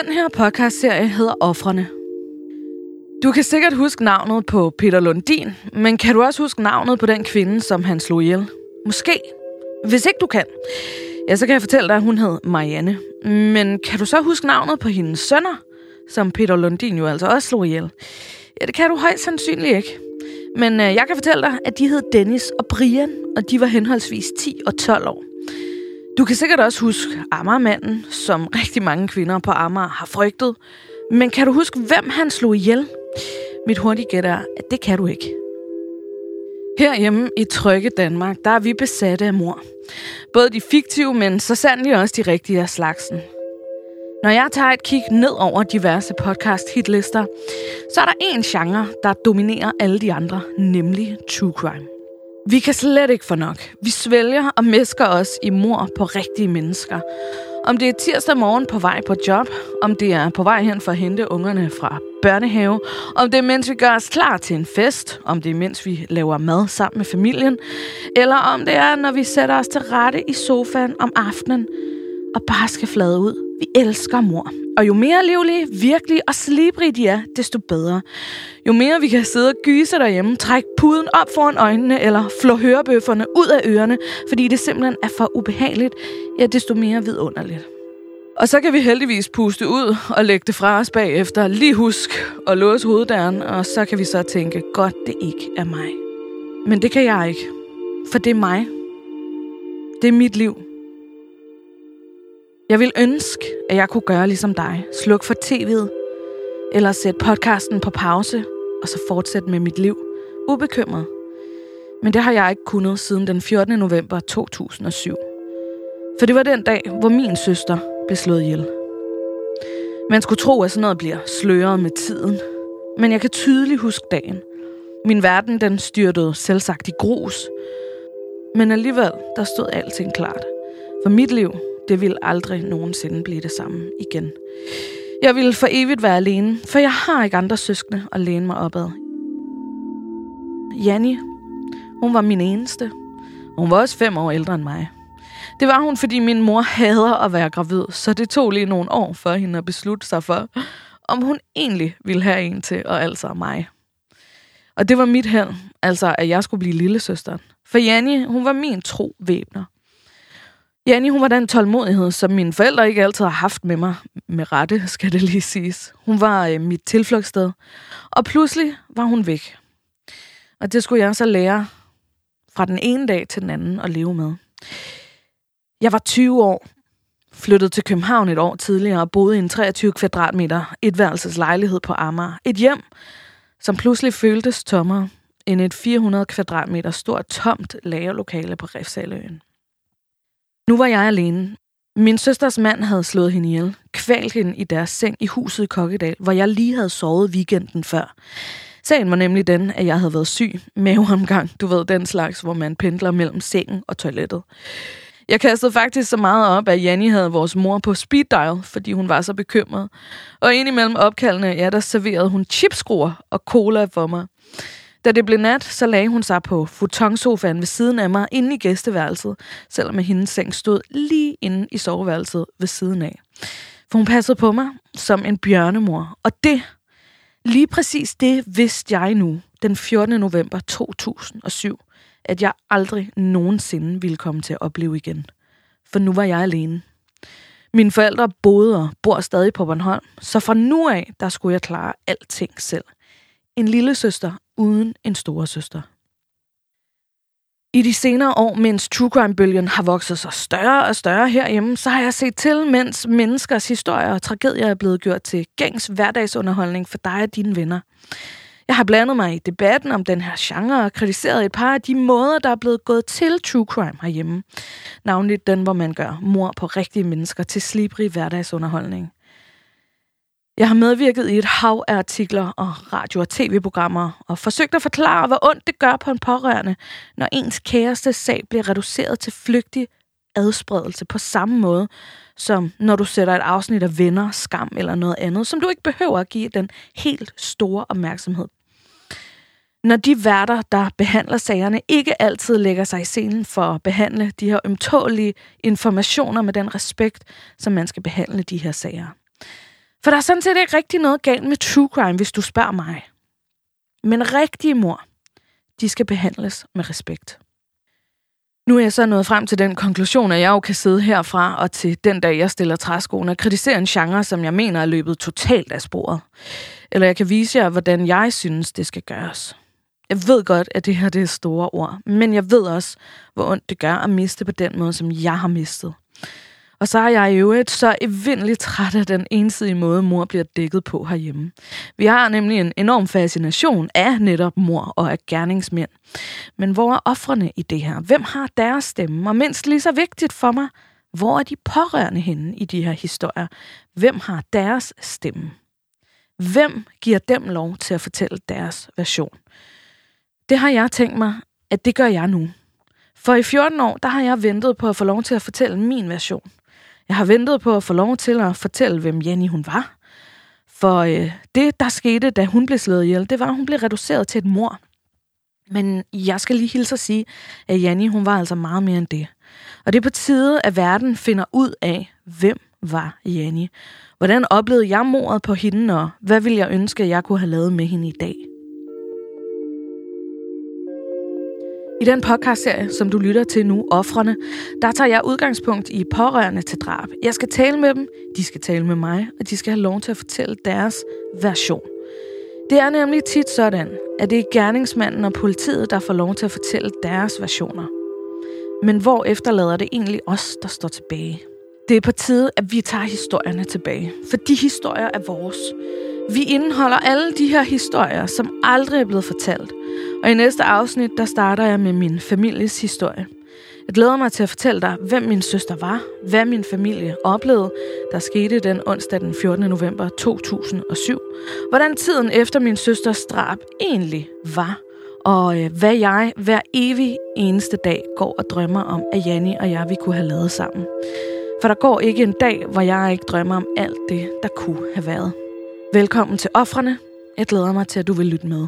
Den her podcastserie hedder Offrene. Du kan sikkert huske navnet på Peter Lundin, men kan du også huske navnet på den kvinde, som han slog ihjel? Måske. Hvis ikke du kan, ja, så kan jeg fortælle dig, at hun hed Marianne. Men kan du så huske navnet på hendes sønner, som Peter Lundin jo altså også slog ihjel? Ja, det kan du højst sandsynligt ikke. Men øh, jeg kan fortælle dig, at de hed Dennis og Brian, og de var henholdsvis 10 og 12 år. Du kan sikkert også huske Amagermanden, som rigtig mange kvinder på Amager har frygtet. Men kan du huske, hvem han slog ihjel? Mit hurtige gæt er, at det kan du ikke. Herhjemme i trygge Danmark, der er vi besatte af mor. Både de fiktive, men så sandelig også de rigtige af slagsen. Når jeg tager et kig ned over diverse podcast hitlister, så er der en genre, der dominerer alle de andre, nemlig true crime. Vi kan slet ikke få nok. Vi svælger og mesker os i mor på rigtige mennesker. Om det er tirsdag morgen på vej på job, om det er på vej hen for at hente ungerne fra børnehave, om det er mens vi gør os klar til en fest, om det er mens vi laver mad sammen med familien, eller om det er, når vi sætter os til rette i sofaen om aftenen og bare skal flade ud. Vi elsker mor. Og jo mere livlige, virkelig og slibrige de er, desto bedre. Jo mere vi kan sidde og gyse derhjemme, trække puden op foran øjnene eller flå hørebøfferne ud af ørerne, fordi det simpelthen er for ubehageligt, ja, desto mere vidunderligt. Og så kan vi heldigvis puste ud og lægge det fra os bagefter. Lige husk at låse hoveddæren, og så kan vi så tænke, godt det ikke er mig. Men det kan jeg ikke, for det er mig. Det er mit liv. Jeg vil ønske, at jeg kunne gøre ligesom dig. Sluk for tv'et, eller sætte podcasten på pause, og så fortsætte med mit liv. Ubekymret. Men det har jeg ikke kunnet siden den 14. november 2007. For det var den dag, hvor min søster blev slået ihjel. Man skulle tro, at sådan noget bliver sløret med tiden. Men jeg kan tydeligt huske dagen. Min verden, den styrtede selvsagt i grus. Men alligevel, der stod alting klart. For mit liv, det vil aldrig nogensinde blive det samme igen. Jeg vil for evigt være alene, for jeg har ikke andre søskende at læne mig opad. Janni, hun var min eneste. Hun var også fem år ældre end mig. Det var hun, fordi min mor hader at være gravid, så det tog lige nogle år for hende at beslutte sig for, om hun egentlig ville have en til, og altså mig. Og det var mit held, altså at jeg skulle blive lillesøsteren. For Janni, hun var min tro væbner. Janni, hun var den tålmodighed, som mine forældre ikke altid har haft med mig. Med rette, skal det lige siges. Hun var øh, mit tilflugtssted. Og pludselig var hun væk. Og det skulle jeg så lære fra den ene dag til den anden at leve med. Jeg var 20 år, flyttede til København et år tidligere og boede i en 23 kvadratmeter etværelseslejlighed på Amager. Et hjem, som pludselig føltes tommere end et 400 kvadratmeter stort tomt lagerlokale på Refsaløen. Nu var jeg alene. Min søsters mand havde slået hende ihjel, kvalt hende i deres seng i huset i Kokkedal, hvor jeg lige havde sovet weekenden før. Sagen var nemlig den, at jeg havde været syg, maveomgang, du ved den slags, hvor man pendler mellem sengen og toilettet. Jeg kastede faktisk så meget op, at Janni havde vores mor på speed dial, fordi hun var så bekymret. Og indimellem opkaldene, ja, der serverede hun chipskruer og cola for mig. Da det blev nat, så lagde hun sig på futonsofaen ved siden af mig inde i gæsteværelset, selvom hendes seng stod lige inde i soveværelset ved siden af. For hun passede på mig som en bjørnemor. Og det, lige præcis det vidste jeg nu, den 14. november 2007, at jeg aldrig nogensinde ville komme til at opleve igen. For nu var jeg alene. Mine forældre boede og bor stadig på Bornholm, så fra nu af, der skulle jeg klare alting selv. En lille søster uden en store søster. I de senere år, mens true crime-bølgen har vokset sig større og større herhjemme, så har jeg set til, mens menneskers historier og tragedier er blevet gjort til gængs hverdagsunderholdning for dig og dine venner. Jeg har blandet mig i debatten om den her genre og kritiseret et par af de måder, der er blevet gået til true crime herhjemme. Navnligt den, hvor man gør mor på rigtige mennesker til slibrig hverdagsunderholdning. Jeg har medvirket i et hav af artikler og radio- og tv-programmer og forsøgt at forklare, hvor ondt det gør på en pårørende, når ens kæreste sag bliver reduceret til flygtig adspredelse på samme måde, som når du sætter et afsnit af venner, skam eller noget andet, som du ikke behøver at give den helt store opmærksomhed. Når de værter, der behandler sagerne, ikke altid lægger sig i scenen for at behandle de her ømtålige informationer med den respekt, som man skal behandle de her sager for der er sådan set ikke rigtig noget galt med true crime, hvis du spørger mig. Men rigtige mor, de skal behandles med respekt. Nu er jeg så nået frem til den konklusion, at jeg jo kan sidde herfra og til den dag, jeg stiller træskoene og kritisere en genre, som jeg mener er løbet totalt af sporet. Eller jeg kan vise jer, hvordan jeg synes, det skal gøres. Jeg ved godt, at det her det er store ord, men jeg ved også, hvor ondt det gør at miste på den måde, som jeg har mistet. Og så er jeg i øvrigt så evindeligt træt af den ensidige måde, mor bliver dækket på herhjemme. Vi har nemlig en enorm fascination af netop mor og af gerningsmænd. Men hvor er offrene i det her? Hvem har deres stemme? Og mindst lige så vigtigt for mig, hvor er de pårørende henne i de her historier? Hvem har deres stemme? Hvem giver dem lov til at fortælle deres version? Det har jeg tænkt mig, at det gør jeg nu. For i 14 år, der har jeg ventet på at få lov til at fortælle min version. Jeg har ventet på at få lov til at fortælle, hvem Jenny hun var. For øh, det, der skete, da hun blev slået ihjel, det var, at hun blev reduceret til et mor. Men jeg skal lige hilse og sige, at Jenny hun var altså meget mere end det. Og det er på tide, at verden finder ud af, hvem var Jenny. Hvordan oplevede jeg mordet på hende, og hvad ville jeg ønske, at jeg kunne have lavet med hende i dag? I den podcastserie, som du lytter til nu, Offrene, der tager jeg udgangspunkt i pårørende til drab. Jeg skal tale med dem, de skal tale med mig, og de skal have lov til at fortælle deres version. Det er nemlig tit sådan, at det er gerningsmanden og politiet, der får lov til at fortælle deres versioner. Men hvor efterlader det egentlig os, der står tilbage? Det er på tide, at vi tager historierne tilbage, for de historier er vores. Vi indeholder alle de her historier, som aldrig er blevet fortalt. Og i næste afsnit, der starter jeg med min families historie. Jeg glæder mig til at fortælle dig, hvem min søster var, hvad min familie oplevede, der skete den onsdag den 14. november 2007, hvordan tiden efter min søsters drab egentlig var, og øh, hvad jeg hver evig eneste dag går og drømmer om, at Janni og jeg vi kunne have lavet sammen. For der går ikke en dag, hvor jeg ikke drømmer om alt det, der kunne have været. Velkommen til Offrene. Jeg glæder mig til, at du vil lytte med.